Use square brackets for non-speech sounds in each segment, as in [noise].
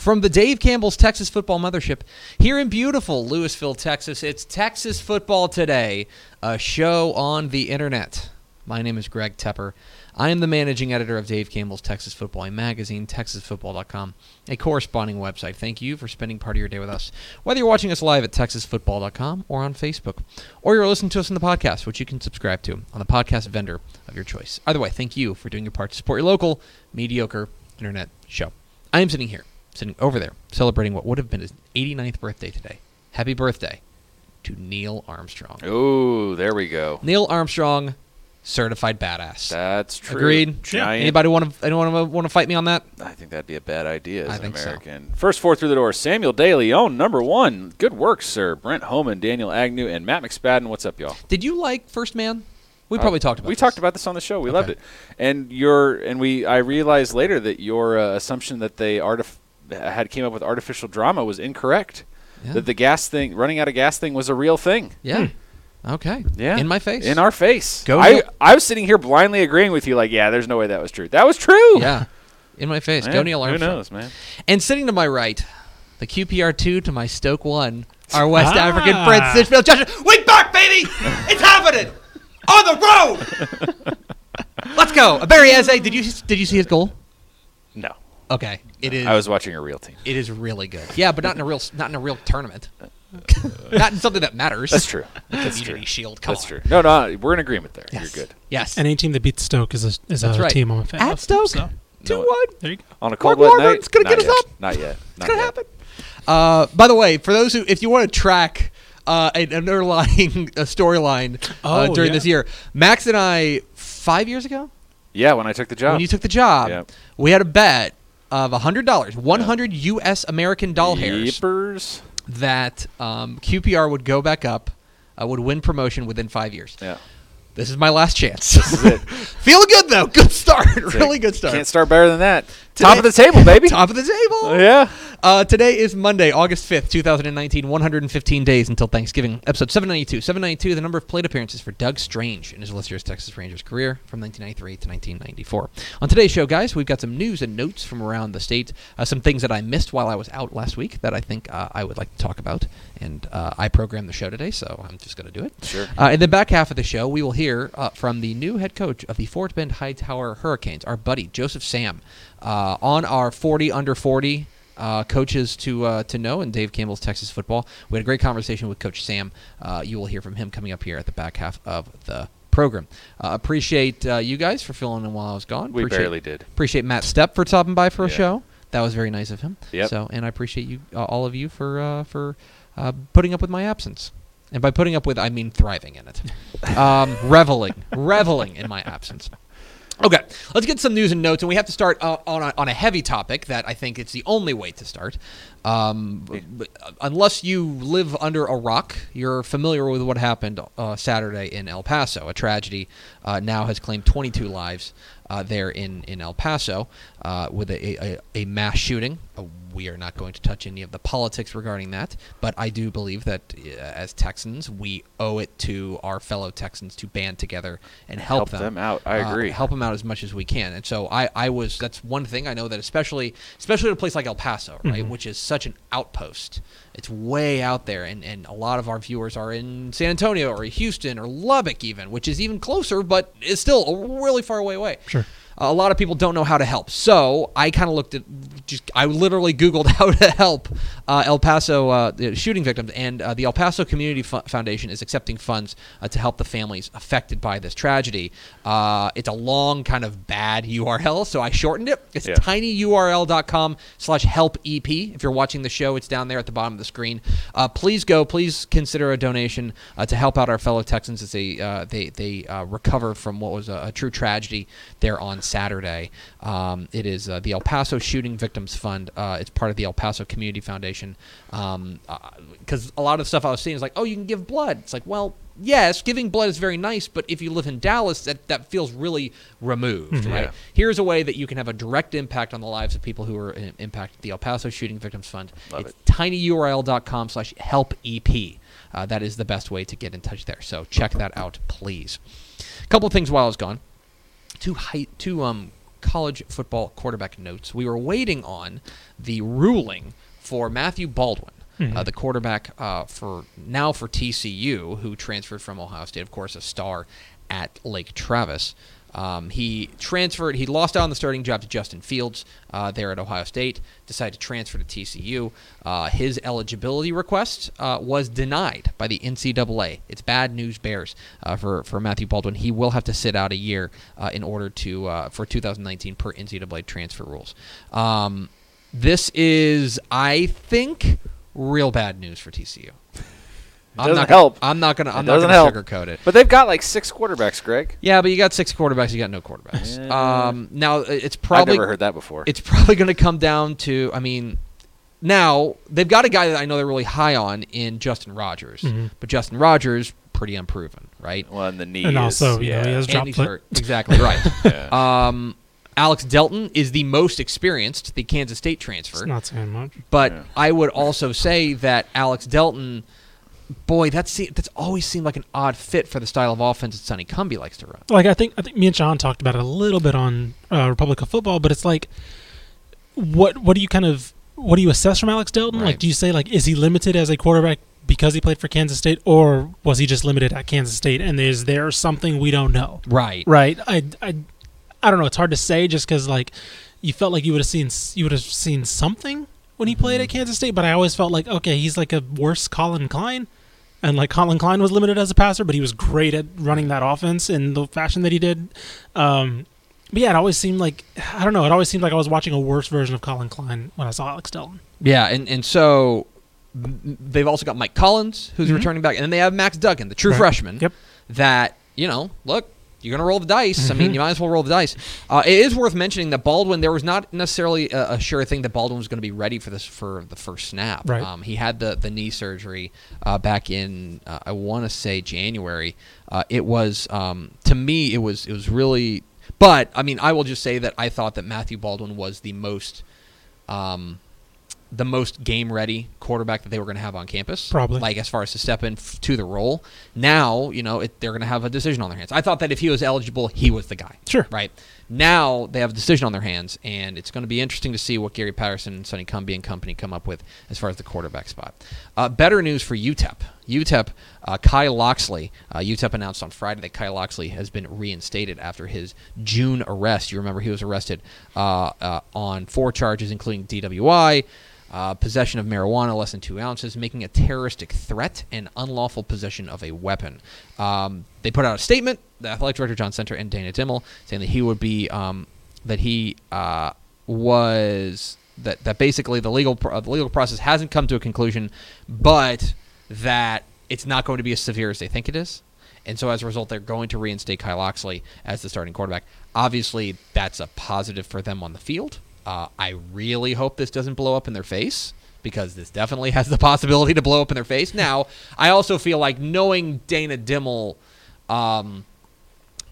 From the Dave Campbell's Texas Football Mothership here in beautiful Lewisville, Texas, it's Texas Football Today, a show on the internet. My name is Greg Tepper. I am the managing editor of Dave Campbell's Texas Football a magazine, texasfootball.com, a corresponding website. Thank you for spending part of your day with us. Whether you're watching us live at texasfootball.com or on Facebook, or you're listening to us in the podcast, which you can subscribe to on the podcast vendor of your choice. Either way, thank you for doing your part to support your local, mediocre internet show. I am sitting here, sitting over there, celebrating what would have been his 89th birthday today. Happy birthday to Neil Armstrong. Oh, there we go. Neil Armstrong, certified badass. That's true. Agreed. Giant. Anybody want to anyone want to fight me on that? I think that'd be a bad idea as I an think so. American. First four through the door: Samuel Daly, own number one. Good work, sir. Brent Homan, Daniel Agnew, and Matt McSpadden. What's up, y'all? Did you like First Man? We probably Uh, talked about. We this. talked about this on the show. We loved it. And your and we I realized later that your uh, assumption that they artif- had came up with artificial drama was incorrect. Yeah. That the gas thing, running out of gas thing, was a real thing. Yeah. Okay. Yeah, In my face. In our face. Go I Neil. I was sitting here blindly agreeing with you, like, yeah, there's no way that was true. That was true. Yeah. In my face. Man, Go Neil Armstrong. Who knows, man? And sitting to my right, the QPR two to my Stoke one, our West Ah. African Prince Litchfield Joshua. We back, baby! It's happening on the road. [laughs] Let's go. Barry Eze, did you did you see his goal? No. Okay, it is. I was watching a real team. It is really good. Yeah, but not in a real not in a real tournament. [laughs] not in something that matters. That's true. [laughs] That's Community true. Shield. Come That's on. true. No, no, we're in agreement there. Yes. You're good. Yes. And Any team that beats Stoke is a is That's a right. team I'm a fan At of. Stoke. So, Two No. one. there you go. On a Mark cold wet night. Warburton's gonna not get us yet. up. Not yet. It's gonna yet. happen. Uh, by the way, for those who, if you want to track uh, an underlying [laughs] uh, storyline uh, Oh, during yeah. this year, Max and I five years ago Yeah, when I took the job. when you took the job, Yep. we had a bet of hundred dollars, one hundred U.S. American doll hairs, that um, QPR would go back up, uh, would win promotion within five years. Yeah. This is my last chance. This is it. [laughs] Feeling good though. Good start. [laughs] really good start. Can't start better than that. Today- Top of the table, baby. [laughs] Top of the table. Yeah. Uh, today is Monday, August 5th, 2019, 115 days until Thanksgiving. Episode 792. 792, the number of plate appearances for Doug Strange in his illustrious Texas Rangers career from 1993 to 1994. On today's show, guys, we've got some news and notes from around the state, uh, some things that I missed while I was out last week that I think uh, I would like to talk about. And uh, I programmed the show today, so I'm just going to do it. Sure. Uh, in the back half of the show, we will hear uh, from the new head coach of the Fort Bend Hightower Hurricanes, our buddy Joseph Sam, uh, on our 40 under 40 uh, coaches to uh, to know in Dave Campbell's Texas football. We had a great conversation with Coach Sam. Uh, you will hear from him coming up here at the back half of the program. Uh, appreciate uh, you guys for filling in while I was gone. We appreciate, barely did. Appreciate Matt Stepp for stopping by for a show. That was very nice of him. Yep. So, and I appreciate you, uh, all of you, for uh, for uh, putting up with my absence. And by putting up with, I mean thriving in it, [laughs] um, reveling, reveling in my absence. Okay, let's get some news and notes, and we have to start uh, on a, on a heavy topic that I think it's the only way to start. Um, unless you live under a rock, you're familiar with what happened uh, Saturday in El Paso. A tragedy uh, now has claimed 22 lives uh, there in, in El Paso uh, with a, a, a mass shooting. Uh, we are not going to touch any of the politics regarding that, but I do believe that uh, as Texans, we owe it to our fellow Texans to band together and help, Help them out. I uh, agree. help them out as much as we can. And so I, I was that's one thing I know that especially especially in a place like El Paso, right, which is such an outpost. It's way out there, and, and a lot of our viewers are in San Antonio or Houston or Lubbock, even, which is even closer, but is still a really far away away. Sure. A lot of people don't know how to help. So I kind of looked at just I literally Googled [laughs] how to help uh, El Paso uh, the shooting victims, and uh, the El Paso Community Fu- Foundation is accepting funds uh, to help the families affected by this tragedy. Uh, it's a long kind of bad URL, so I shortened it. It's Yeah. tinyurl.com slash help EP. If you're watching the show, it's down there at the bottom of the screen. Uh, please go. Please consider a donation uh, to help out our fellow Texans as they uh, they they uh, recover from what was a, a true tragedy there on Saturday. Um, it is uh, the El Paso Shooting Victims Fund. Uh, it's part of the El Paso Community Foundation. Because a lot of the stuff I was seeing is like, oh, you can give blood. It's like, well, yes, giving blood is very nice, but if you live in Dallas, that, that feels really removed, right? Yeah. Here's a way that you can have a direct impact on the lives of people who are i- impacted. The El Paso Shooting Victims Fund. Love it's it. tinyurl.com slash help EP. Uh, that is the best way to get in touch there. So check that out, please. A couple of things while I was gone. Two high, two um college football quarterback notes. We were waiting on the ruling for Matthew Baldwin, uh, the quarterback uh, for now for TCU, who transferred from Ohio State, of course, a star at Lake Travis. Um, he transferred. He lost out on the starting job to Justin Fields uh, there at Ohio State. Decided to transfer to TCU. Uh, his eligibility request uh, was denied by the NCAA. It's bad news bears uh, for for Matthew Baldwin. He will have to sit out a year uh, in order to uh, for 2019 per NCAA transfer rules. Um, this is, I think, real bad news for TCU. I'm doesn't not gonna- help. I'm not gonna. I'm It not doesn't gonna help. sugarcoat it. But they've got like six quarterbacks, Greg. Yeah, but you got six quarterbacks. You got no quarterbacks. Yeah. Um, now it's probably I've never heard that before. it's probably going to come down to. I mean, now they've got a guy that I know they're really high on in Justin Rogers, Mhm. but Justin Rogers pretty unproven, right? well, and the knee And is- also, you yeah. know, he has And he's hurt. Exactly right. [laughs] Yeah. Um, Alex Delton is the most experienced, the Kansas State It's transfer. not saying much. But Yeah. I would also say that Alex Delton, boy, that's that's always seemed like an odd fit for the style of offense that Sonny Cumbie likes to run. Like I think I think me and Sean talked about it a little bit on uh, Republic of Football, but it's like, what what do you kind of what do you assess from Alex Delton? Right. Like, do you say like is he limited as a quarterback because he played for Kansas State, or was he just limited at Kansas State? And is there something we don't know? Right. Right. I I I don't know. It's hard to say just because like you felt like you would have seen you would have seen something when he played at Kansas State, but I always felt like okay, he's like a worse Collin Klein. And like Collin Klein was limited as a passer, but he was great at running that offense in the fashion that he did. Um, but yeah, it always seemed like I don't know. It always seemed like I was watching a worse version of Collin Klein when I saw Alex Delton. Yeah, and and so they've also got Mike Collins, who's Mhm. returning back, and then they have Max Duggan, the true Right. freshman. Yep. That you know, look, you're gonna roll the dice. I mean, Mhm. you might as well roll the dice. Uh, it is worth mentioning that Baldwin. There was not necessarily a, a sure thing that Baldwin was going to be ready for this for the first snap. Right. Um, he had the the knee surgery uh, back in uh, I want to say January. Uh, it was um, to me it was it was really. But I mean, I will just say that I thought that Matthew Baldwin was the most. Um, the most game ready quarterback that they were going to have on campus. Probably. Like as far as to step in f- to the role. Now, you know, it, they're going to have a decision on their hands. I thought that if he was eligible, he was the guy. Sure. Right. Now they have a decision on their hands, and it's going to be interesting to see what Gary Patterson and Sonny Cumbie and company come up with as far as the quarterback spot. Uh, better news for UTEP. UTEP, uh, Kai Locksley. Uh, UTEP announced on Friday that Kai Locksley has been reinstated after his June arrest. You remember he was arrested uh, uh, on four charges, including DWI, uh, possession of marijuana less than two ounces, making a terroristic threat, and unlawful possession of a weapon. Um, they put out a statement, the athletic director John Senter and Dana Dimel, saying that he would be um, that he uh, was that that basically the legal pro- the legal process hasn't come to a conclusion, but that it's not going to be as severe as they think it is. And so as a result, they're going to reinstate Kai Locksley as the starting quarterback. Obviously, that's a positive for them on the field. Uh, I really hope this doesn't blow up in their face because this definitely has the [laughs] possibility to blow up in their face. Now, I also feel like knowing Dana Dimel um,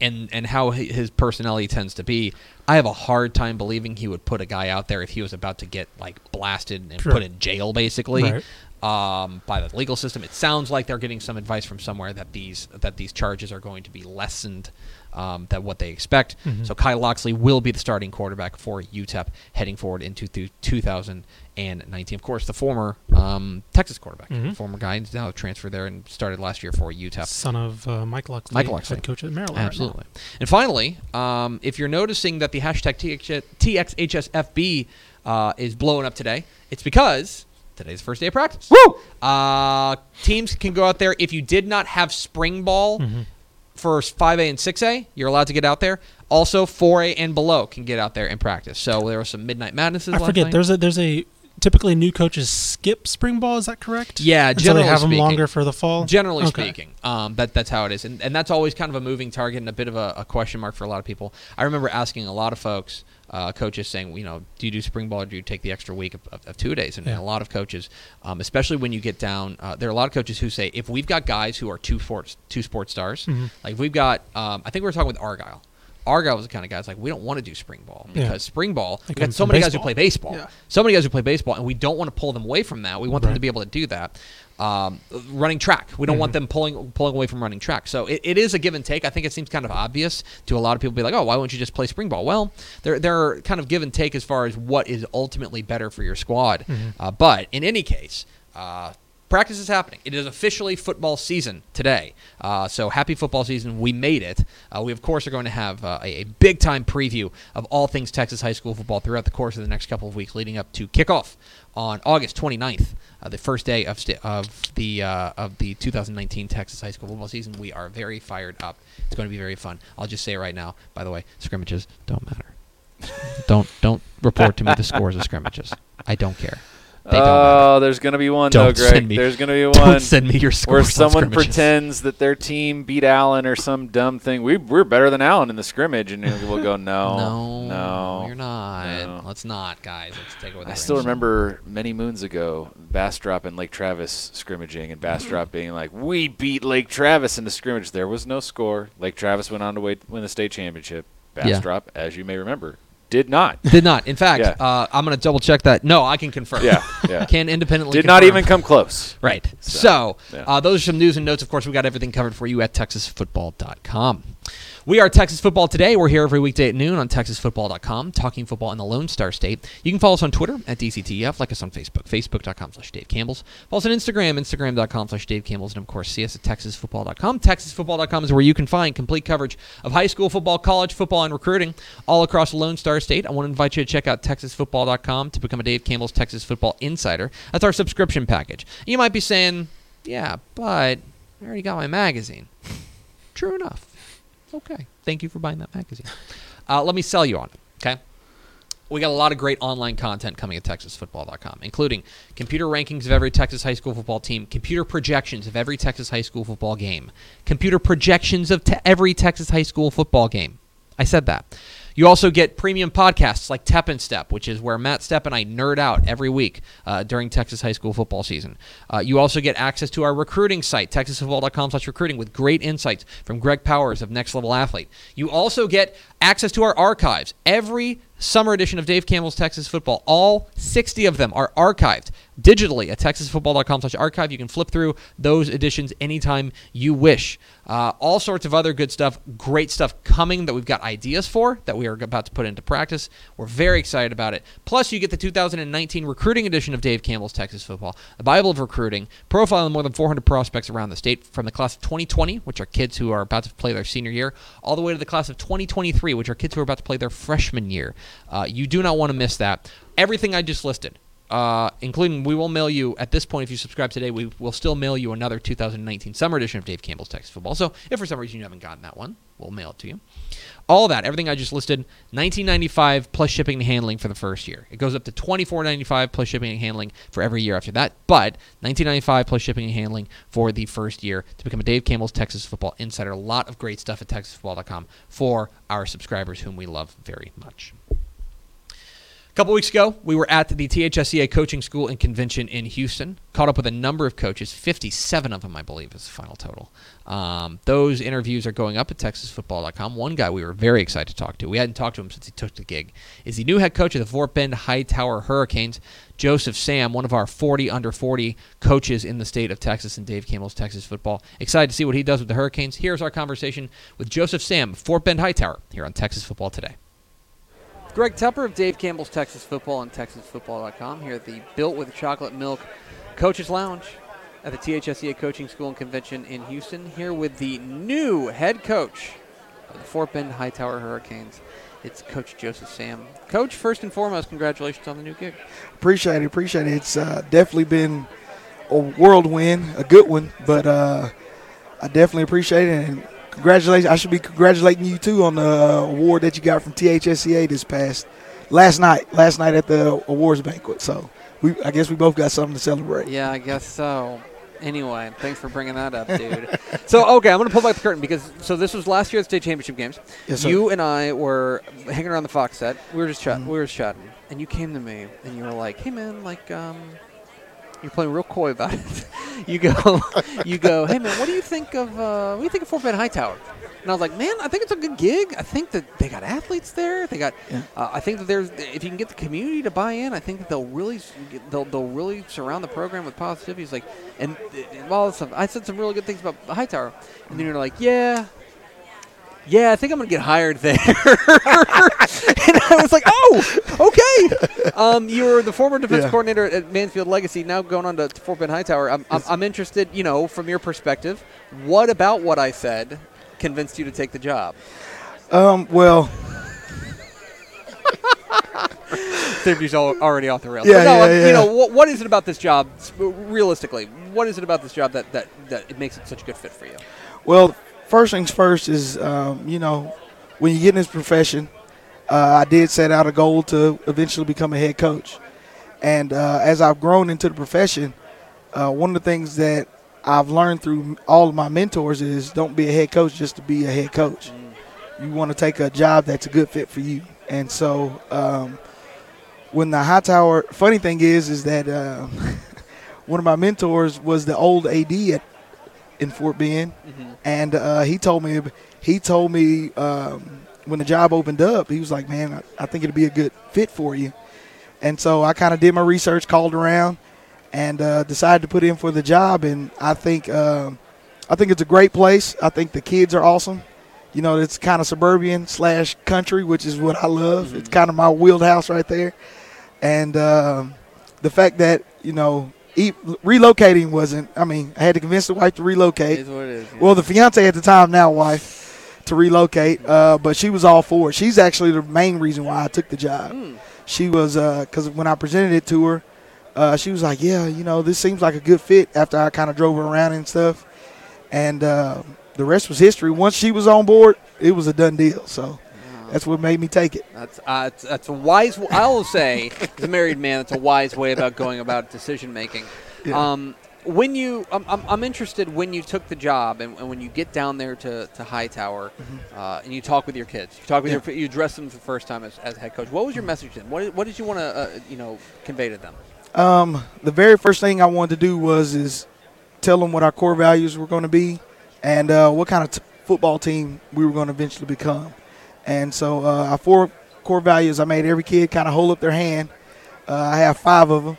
and and how his personality tends to be, I have a hard time believing he would put a guy out there if he was about to get like blasted and Sure. put in jail, basically Right. Um, by the legal system. It sounds like they're getting some advice from somewhere that these that these charges are going to be lessened um, than what they expect. Mhm. So Kai Locksley will be the starting quarterback for UTEP heading forward into th- 2019. Of course, the former um, Texas quarterback, Mhm. former guy, now transferred there and started last year for UTEP. Son of uh, Mike Locksley, Mike Locksley. head coach at Maryland. right now. Absolutely. And finally, um, if you're noticing that the hashtag TXHSFB uh, is blowing up today, it's because today's first day of practice. Woo! Uh, teams can go out there. If you did not have spring ball Mhm. for 5A and 6A, you're allowed to get out there. Also, 4A and below can get out there and practice. So there were some midnight madnesses. I forget. night. There's a there's a typically new coaches skip spring ball. Is that correct? Yeah, generally they have them longer for the fall. Generally Okay. speaking, um, that that's how it is, and and that's always kind of a moving target and a bit of a, a question mark for a lot of people. I remember asking a lot of folks, uh, coaches, saying, you know, do you do spring ball or do you take the extra week of, of, of two days? And, Yeah. a lot of coaches, um, especially when you get down, uh, there are a lot of coaches who say, if we've got guys who are two sports two sports stars, Mhm. like we've got, um, I think we were talking with Argyle. Argyle was the kind of guys like we don't want to do spring ball Yeah. because spring ball we got so many guys who play baseball, Yeah. so many guys who play baseball, and we don't want to pull them away from that. We want them to be able to do that. Um, running track, we don't want them pulling pulling away from running track. So it, it is a give and take. I think it seems kind of obvious to a lot of people. Be like, oh, why wouldn't you just play spring ball? Well, there there are kind of give and take as far as what is ultimately better for your squad. Uh, but in any case. Uh, Practice is happening. It is officially football season today. Uh, so happy football season. We made it. Uh, we, of course, are going to have uh, a, a big time preview of all things Texas high school football throughout the course of the next couple of weeks leading up to kickoff on August 29th, uh, the first day of, sta- of, the, uh, of the 2019 Texas high school football season. We are very fired up. It's going to be very fun. I'll just say it right now, by the way, scrimmages don't matter. [laughs] don't don't report to me the scores of scrimmages. I don't care. They don't matter. Oh, there's gonna be one Don't though, Greg. send me- There's gonna be [laughs] one. Don't send me your scores. where someone pretends that their team beat Allen or some dumb thing. We we're better than Allen in the scrimmage, and we'll go [laughs] no, No, no. you're not. No. Let's not, guys. Let's take it with I still remember many moons ago, Bastrop and Lake Travis scrimmaging, and Bastrop [laughs] being like, "We beat Lake Travis in the scrimmage." There was no score. Lake Travis went on to win the state championship. Yeah. Bastrop, as you may remember, did not. Did not. In fact, Yeah. uh, I'm going to double check that. No, I can confirm. Yeah, [laughs] yeah. Can independently. Did not even come close. Right. So, So, yeah. uh, those are some news and notes. Of course, we got everything covered for you at TexasFootball.com. We are Texas Football Today. We're here every weekday at noon on TexasFootball.com, talking football in the Lone Star State. You can follow us on Twitter at DCTF, like us on Facebook, Facebook.com slash Dave Campbell's. Follow us on Instagram, Instagram.com slash Dave Campbell's, and of course, see us at TexasFootball.com. TexasFootball.com is where you can find complete coverage of high school football, college football, and recruiting all across the Lone Star State. I want to invite you to check out TexasFootball.com to become a Dave Campbell's Texas Football Insider. That's our subscription package. You might be saying, yeah, but I already got my magazine. [laughs] True enough. Okay. Thank you for buying that magazine. Uh, let me sell you on it. Okay. We got a lot of great online content coming at TexasFootball.com, including computer rankings of every Texas high school football team, computer projections of every Texas high school football game, computer projections of te- every Texas high school football game. I said that. You also get premium podcasts like Tep and Step, which is where Matt Stepp and I nerd out every week uh, during Texas high school football season. Uh, you also get access to our recruiting site, texasfootball.com slash recruiting, with great insights from Greg Powers of Next Level Athlete. You also get access to our archives. Every summer edition of Dave Campbell's Texas Football, all 60 of them are archived digitally at texasfootball.com slash archive. You can flip through those editions anytime you wish. Uh, all sorts of other good stuff, great stuff coming that we've got ideas for that we are about to put into practice. We're very excited about it. Plus, you get the 2019 recruiting edition of Dave Campbell's Texas Football, the Bible of Recruiting, profiling more than 400 prospects around the state from the class of 2020, which are kids who are about to play their senior year, all the way to the class of 2023, which are kids who are about to play their freshman year. Uh, you do not want to miss that. Everything I just listed uh, including we will mail you at this point if you subscribe today we will still mail you another 2019 summer edition of dave campbell's texas football. So if for some reason you haven't gotten that one we'll mail it to you. All that everything i just listed 1995 plus shipping and handling for the first year. It goes up to 24.95 plus shipping and handling for every year after that. But 1995 plus shipping and handling for the first year to become a dave campbell's texas football insider. A lot of great stuff at texasfootball.com for our subscribers whom we love very much couple weeks ago, we were at the THSCA Coaching School and Convention in Houston. Caught up with a number of coaches, 57 of them, I believe, is the final total. Um, those interviews are going up at TexasFootball.com. One guy we were very excited to talk to, we hadn't talked to him since he took the gig, is the new head coach of the Fort Bend Hightower Hurricanes, Joseph Sam, one of our 40 under 40 coaches in the state of Texas and Dave Campbell's Texas Football. Excited to see what he does with the Hurricanes. Here's our conversation with Joseph Sam, Fort Bend Hightower, here on Texas Football Today. Greg Tepper of Dave Campbell's Texas Football and TexasFootball.com here at the Built with Chocolate Milk Coaches Lounge at the THSCA Coaching School and Convention in Houston. Here with the new head coach of the Fort Bend Hightower Hurricanes. It's Coach Joseph Sam. Coach, first and foremost, congratulations on the new gig. Appreciate it. Appreciate it. It's uh, definitely been a whirlwind, a good one, but uh, I definitely appreciate it. And congratulations. I should be congratulating you too on the uh, award that you got from THSCA this past last night. Last night at the awards banquet. So we I guess we both got something to celebrate. Yeah, I guess so. Anyway, thanks for bringing that up, dude. [laughs] so, okay, I'm going to pull back the curtain because so this was last year at the state championship games. Yes, sir. you and I were hanging around the Fox set. We were just chatting. Mm-hmm. We were just chatting, and you came to me and you were like, "Hey, man, like, um, you're playing real coy about it. [laughs] you go, [laughs] you go, hey, man, what do you think of uh, what do you think of Fort Bend Hightower?" And I was like, "Man, I think it's a good gig. I think that they got athletes there. They got. Yeah. Uh, I think that there's if you can get the community to buy in, I think that they'll really they'll they'll really surround the program with positivity. Like, and, and all this stuff. I said some really good things about Hightower, and then you're like, yeah. Yeah, I think I'm gonna get hired there. [laughs] [laughs] and I was like, "Oh, okay." Um, you're the former defense Yeah. coordinator at Mansfield Legacy, now going on to, Fort Bend Hightower. I'm, I'm, I'm interested, you know, from your perspective, what about what I said convinced you to take the job? Um, well, [laughs] al- already off the rails. Yeah, no, yeah, I'm- You know, what, what is it about this job, realistically? What is it about this job that, that, that it makes it such a good fit for you? Well, first things first is, um, you know, when you get in this profession, uh, I did set out a goal to eventually become a head coach. And uh, as I've grown into the profession, uh, one of the things that I've learned through all of my mentors is don't be a head coach just to be a head coach. You want to take a job that's a good fit for you. And so um, when the Hightower, funny thing is, is that um [laughs] one of my mentors was the old AD at, in Fort Bend and uh, he told me he told me um, when the job opened up, he was like, "Man, I, I think it'd be a good fit for you." And so I kind of did my research, called around, and uh, decided to put in for the job. And I think um, I think it's a great place. I think the kids are awesome. You know, it's kind of suburban slash country, which is what I love. It's kind of my wheelhouse right there. And um, the fact that you know. Relocating wasn't. I mean, I had to convince the wife to relocate. is. Well, the fiance at the time, now wife, to relocate, uh, but she was all for it. She's actually the main reason why I took the job. She was because when I presented it to her, uh, she was like, "Yeah, you know, this seems like a good fit." After I kind of drove her around and stuff, and uh, the rest was history. Once she was on board, it was a done deal. So that's what made me take it. That's uh, that's a wise. I will say, as a married man, that's a wise way about going about decision making. [laughs] Yeah. Um, when you, I'm, I'm, I'm interested when you took the job and, and when you get down there to, to Hightower, uh, and you talk with your kids. You talk with Mm-hmm. Yeah. your, you address them for the first time as, as head coach. What was your message then? What, what did you want to, uh, you know, convey to them? Um, the very first thing I wanted to do was is tell them what our core values were going to be, and uh, what kind of t- football team we were going to eventually become. And so uh, our four core values, I made every kid kind of hold up their hand. Uh, I have five of them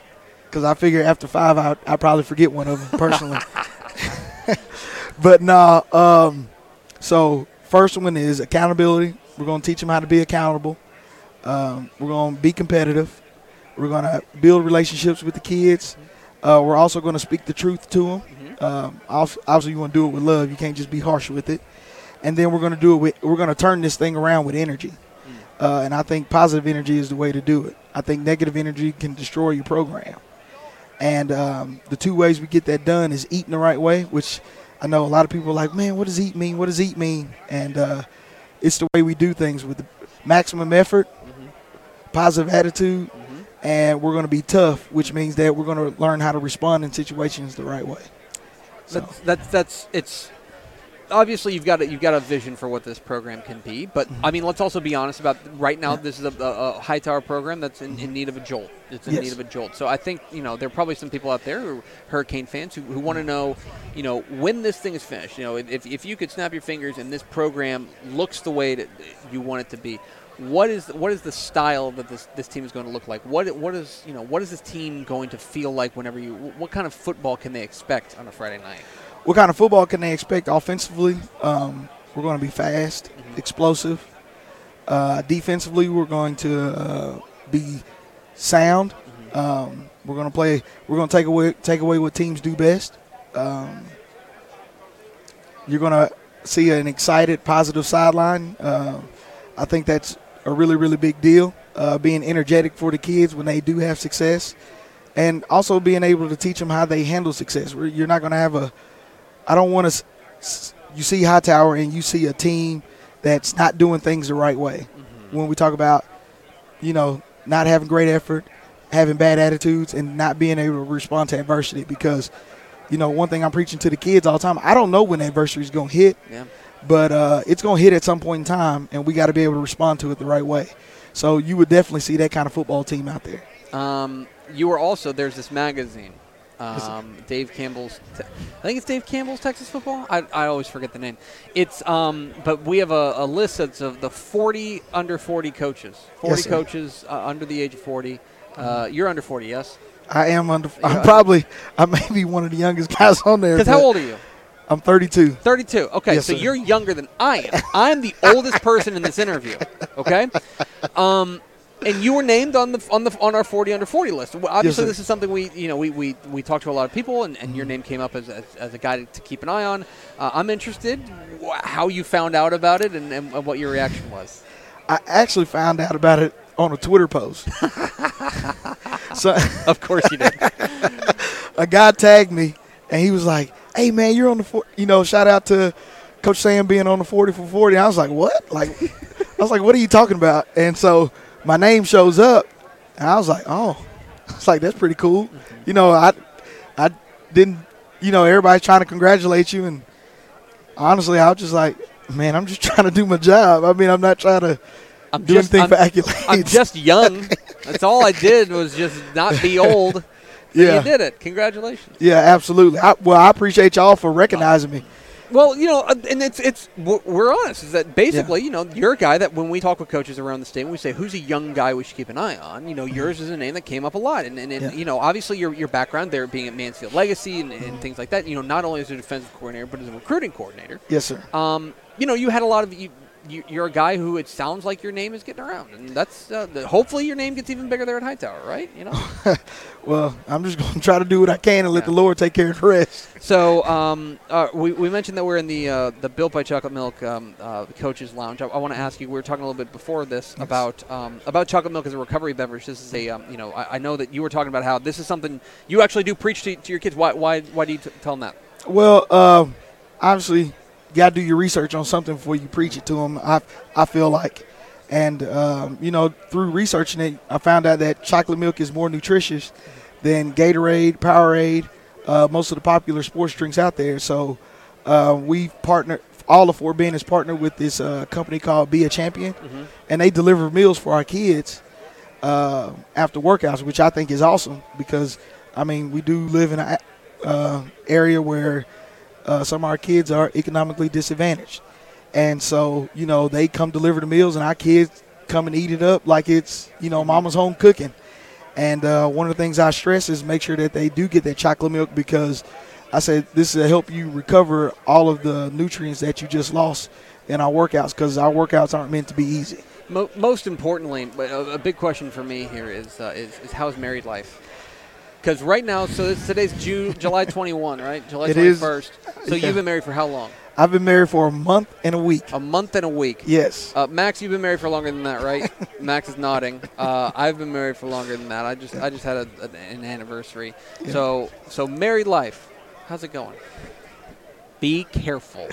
because I figure after five, I I probably forget one of them personally. [laughs] but nah, um, so first one is accountability. We're going to teach them how to be accountable. Um, we're going to be competitive. We're going to build relationships with the kids. Uh, we're also going to speak the truth to them. Um, obviously, you want to do it with love. You can't just be harsh with it. And then we're going to do it with. We're going to turn this thing around with energy. Uh, and I think positive energy is the way to do it. I think negative energy can destroy your program. And um, the two ways we get that done is eating the right way, which I know a lot of people are like, man, what does eat mean? What does eat mean? And uh, it's the way we do things with the maximum effort, positive attitude, and we're going to be tough, which means that we're going to learn how to respond in situations the right way. So, That's, that's that's it's obviously you've got a, you've got a vision for what this program can be, but Mm-hmm. I mean let's also be honest about right now this is a, a, a Hightower program that's in, in need of a jolt. It's in Yes. need of a jolt. So I think you know there are probably some people out there who are Hurricane fans who, who want to know you know when this thing is finished. You know if, if you could snap your fingers and this program looks the way that you want it to be. What is what is the style that this, this team is going to look like? What what is you know what is this team going to feel like whenever you? What kind of football can they expect on a Friday night? What kind of football can they expect offensively? Um, we're going to be fast, explosive. Uh, defensively, we're going to uh, be sound. Um, we're going to play. We're going to take away take away what teams do best. Um, you're going to see an excited, positive sideline. Um, I think that's a really, really big deal. Uh, being energetic for the kids when they do have success, and also being able to teach them how they handle success. You're not going to have a. I don't want to. You see Hightower and you see a team that's not doing things the right way. When we talk about, you know, not having great effort, having bad attitudes and not being able to respond to adversity because you know one thing i'm preaching to the kids all the time i don't know when adversity is going to hit Yeah. but uh, it's going to hit at some point in time and we got to be able to respond to it the right way so you would definitely see that kind of football team out there Um, you were also there's this magazine, um, Dave Campbell's. Te- I think it's Dave Campbell's Texas Football. I, I always forget the name. It's um, but we have a, a list that's of the 40 under 40 coaches, 40 Yes, coaches uh, under the age of 40. Uh, you're under 40, yes? i am under i'm probably i may be one of the youngest [laughs] guys on there Because how old are you? i'm 32 32. Okay, Yes, so sir. you're younger than I am. I'm the oldest person in this interview. Okay, [laughs] um, and you were named on the on the on our 40 under 40 list. Obviously, sir. this is something we you know we we, we talked to a lot of people, and, and your Mm-hmm. name came up as, as, as a guy to, to keep an eye on. Uh, I'm interested how you found out about it and, and what your reaction was. i actually found out about it on a twitter post [laughs] so Of course you did. [laughs] a guy tagged me and he was like, "Hey man, you're on the four, you know, shout out to Coach Sam being on the 40 for 40." I was like, "What?" Like I was like, "What are you talking about?" And so my name shows up and I was like, "Oh." [laughs] It's like that's pretty cool. You know, I I didn't, you know, everybody's trying to congratulate you and honestly, I was just like, "Man, I'm just [laughs] trying to do my job. I mean, I'm not trying to I'm do just anything I'm, for accolades." I'm just young. [laughs] That's all I did was just not be old. So Yeah. you did it. Congratulations. yeah, absolutely. I, well, I appreciate y'all for recognizing me. Well, you know, uh, and it's it's we're- honest is that basically, you know, you're a guy that when we talk with coaches around the state, we say who's a young guy we should keep an eye on. You know, yours is a name that came up a lot, and and, and Mm-hmm. Yeah. you know, obviously your your background there being at Mansfield Legacy and, and things like that. You know, not only as a defensive coordinator but as a recruiting coordinator. Yes, sir. Um, you know, you had a lot of you. You, you're a guy who it sounds like your name is getting around, and that's uh, the, hopefully your name gets even bigger there at Hightower, right? You know. [laughs] Well, I'm just going [laughs] to try to do what I can and let Yeah. the Lord take care of the rest. So um, uh, we, we mentioned that we're in the uh, the Built by Chocolate Milk um, uh, coaches lounge. I, I want to ask you. We were talking a little bit before this about um, about chocolate milk as a recovery beverage. This is a um, you know I, I know that you were talking about how this is something you actually do preach to, to your kids. Why why why do you t- tell them that? Well, um, obviously, got to do your research on something before you preach it to them. I, I feel like. And, um, you know, through researching it, I found out that chocolate milk is more nutritious than Gatorade, Powerade, uh, most of the popular sports drinks out there. So uh, we partnered, all of Fort Bend is partnered with this uh, company called Be a Champion. And they deliver meals for our kids uh, after workouts, which I think is awesome because, I mean, we do live in an uh, area where uh, some of our kids are economically disadvantaged. And so, you know, they come deliver the meals, and our kids come and eat it up like it's, you know, mama's home cooking. And uh, one of the things I stress is make sure that they do get that chocolate milk because I said this will help you recover all of the nutrients that you just lost in our workouts because our workouts aren't meant to be easy. Most importantly, a big question for me here is uh, is, is how's married life? Because right now, so today's June, [laughs] July 21, right? July It is. 21st. So Yeah. you've been married for how long? I've been married for a month and a week. A month and a week. Yes. Uh, Max, you've been married for longer than that, right? [laughs] Max is nodding. Uh, I've been married for longer than that. I just I just had a, a- an anniversary. Yeah. So so married life, how's it going? Be careful.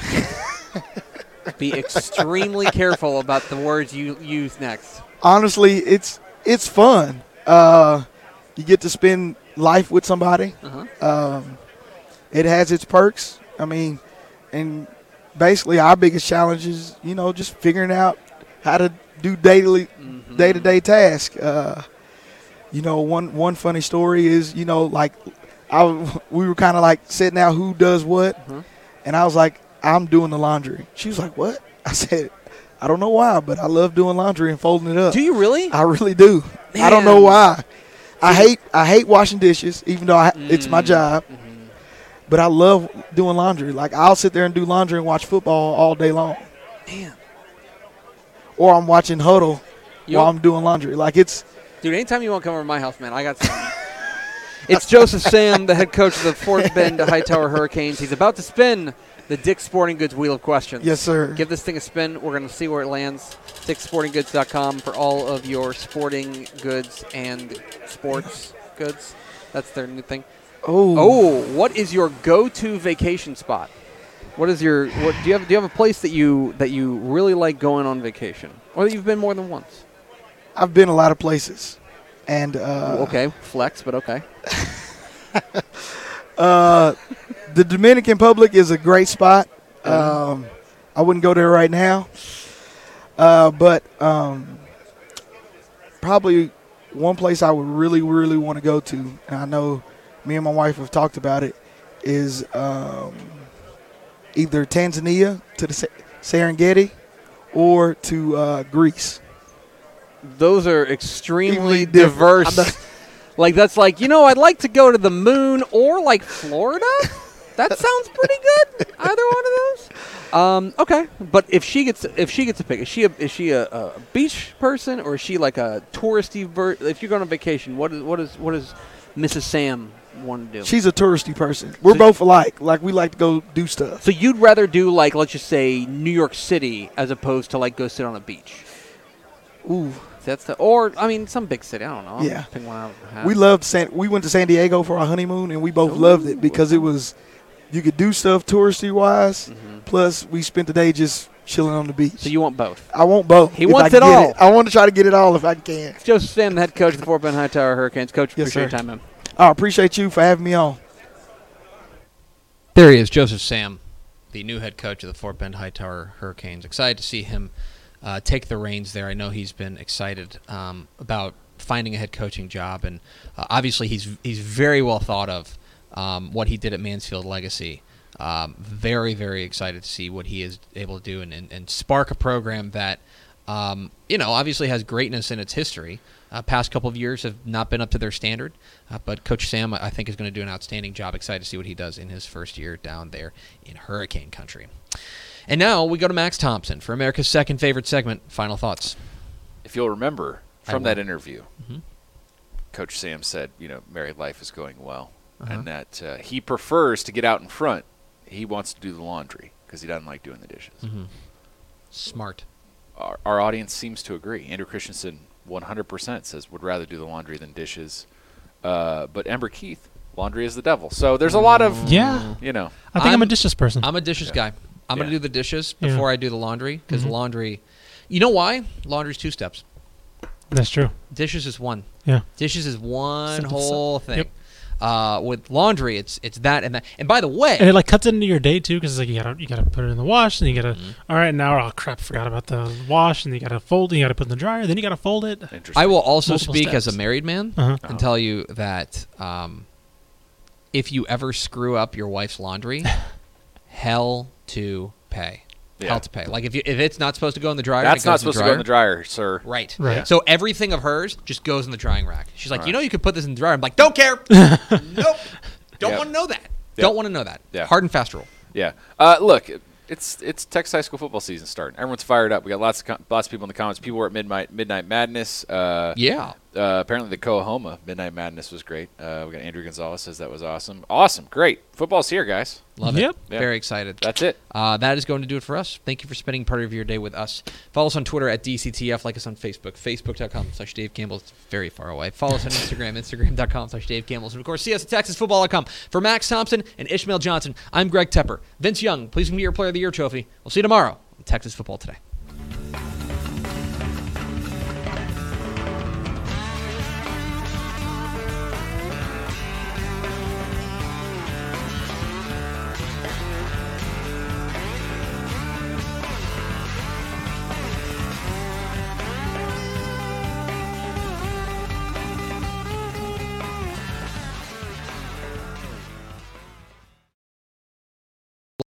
[laughs] Be extremely careful about the words you use next. honestly, it's it's fun. Uh, you get to spend life with somebody. Uh-huh. Um, it has its perks. I mean, and basically our biggest challenge is you know just figuring out how to do daily day to day tasks. Uh, you know, one one funny story is you know like I we were kind of like sitting out who does what, Mhm. and I was like I'm doing the laundry. She was like, "What?" I said, "I don't know why, but I love doing laundry and folding it up." Do you really? I really do. I don't know why. I hate I hate washing dishes, even though I, it's my Mm. job. But I love doing laundry. Like I'll sit there and do laundry and watch football all day long, Man. or I'm watching Hudl You- while I'm doing laundry. Like it's Dude, anytime you want to come over to my house, man, I got. [laughs] it's Joseph Sam, the head coach of the Fort Bend Hightower Hurricanes. He's about to spin the Dick Sporting Goods Wheel of Questions. yes, sir. Give this thing a spin. We're going to see where it lands. DickSportingGoods.com for all of your sporting goods and sports goods. That's their new thing. oh, Oh, what is your go-to vacation spot? What is your what do you have do you have a place that you that you really like going on vacation? Or that you've been more than once? I've been a lot of places. And uh, okay, flex, but okay. Uh, the Dominican Republic is a great spot. Um, I wouldn't go there right now, uh, but um, probably one place I would really, really want to go to, and I know me and my wife have talked about it, is um, either Tanzania to the Serengeti or to uh, Greece. Those are extremely Extremely diverse. Like that's like you know I'd like to go to the moon or like Florida. That [laughs] sounds pretty good. Either one of those. Um, okay, but if she gets if she gets a pick, is she a, is she a, a beach person or is she like a touristy? Ver- if you're going on vacation, what is what is what does Mrs. Sam want to do? She's a touristy person. We're So- both alike. Like we like to go do stuff. so you'd rather do like let's just say New York City as opposed to like go sit on a beach. Ooh, That's the or I mean some big city. I don't know. Yeah. just one out of the hat. we loved San. We went to San Diego for our honeymoon, and we both loved it because it was you could do stuff touristy wise. Plus, we spent the day just chilling on the beach. Mm-hmm. So you want both? I want both. He wants I can it get all. I want to try to get it all if I can. Joseph Sam, the head coach of the Fort Bend Hightower Hurricanes. Coach, Yes, appreciate your sir. time, man. I appreciate you for having me on. There he is, Joseph Sam, the new head coach of the Fort Bend Hightower Hurricanes. Excited to see him uh, take the reins there. I know he's been excited um, about finding a head coaching job, and uh, obviously he's he's very well thought of. Um, what he did at Mansfield Legacy. Um, very, very excited to see what he is able to do and, and, and spark a program that, um, you know, obviously has greatness in its history. Uh, past couple of years have not been up to their standard, uh, but Coach Sam, I I think, is going to do an outstanding job. Excited to see what he does in his first year down there in Hurricane Country. And now we go to Max Thompson for America's second favorite segment. Final thoughts. If you'll remember from that interview, Mhm. Coach Sam said, you know, married life is going well, Uh-huh. and that uh, he prefers to get out in front. He wants to do the laundry because he doesn't like doing the dishes. Mm-hmm. Smart. Our, our audience seems to agree. Andrew Christensen, 100% says would rather do the laundry than dishes. Uh, but Ember Keith, laundry is the devil. So there's a lot of, Yeah. you know, I think I'm, a I'm- dishes person. I'm a dishes Yeah. guy. I'm gonna do the dishes Yeah. before I do the laundry because Mhm. laundry. You know why? Laundry's two steps. That's true. Dishes is one. Yeah. Dishes is one Simple whole stuff. thing. Yep. Uh, with laundry, it's it's that and that. And by the way, And it like cuts into your day too, because like you gotta you gotta put it in the wash, and you gotta Mhm. all right now oh crap forgot about the wash, and you gotta fold, it, you gotta put it in the dryer, then you gotta fold it. interesting. I will also Multiple speak as a married man Uh-huh. and tell you that um, if you ever screw up your wife's laundry, [laughs] hell to pay. Yeah. Hell to pay. Like if you if it's not supposed to go in the dryer, That's it not supposed in to go in the dryer, sir. Right. Right. Yeah. So everything of hers just goes in the drying rack. She's like, Right. you know, you could put this in the dryer. I'm like, don't care. [laughs] nope. Don't Yeah. want to know that. Yeah. Don't want to know that. Yeah. Hard and fast rule. Yeah. Uh, look, it's it's Texas high school football season starting. Everyone's fired up. We got lots of com- lots of people in the comments. People were at midnight midnight madness. Uh, Yeah. Uh, apparently, the Coahoma Midnight Madness was great. Uh, we got Andrew Gonzalez says that was awesome. Awesome, great. Football's here, guys. Love Yep. it. Yep. Very excited. That's it. Uh, that is going to do it for us. Thank you for spending part of your day with us. Follow us on Twitter at DCTF. Like us on Facebook, facebook.com slash Dave Campbell. It's very far away. Follow us on Instagram, [laughs] instagram.com slash Dave Campbell. And of course, see us at TexasFootball.com. For Max Thompson and Ishmael Johnson, I'm Greg Tepper. Vince Young, please give me your Player of the Year trophy. We'll see you tomorrow on Texas Football Today.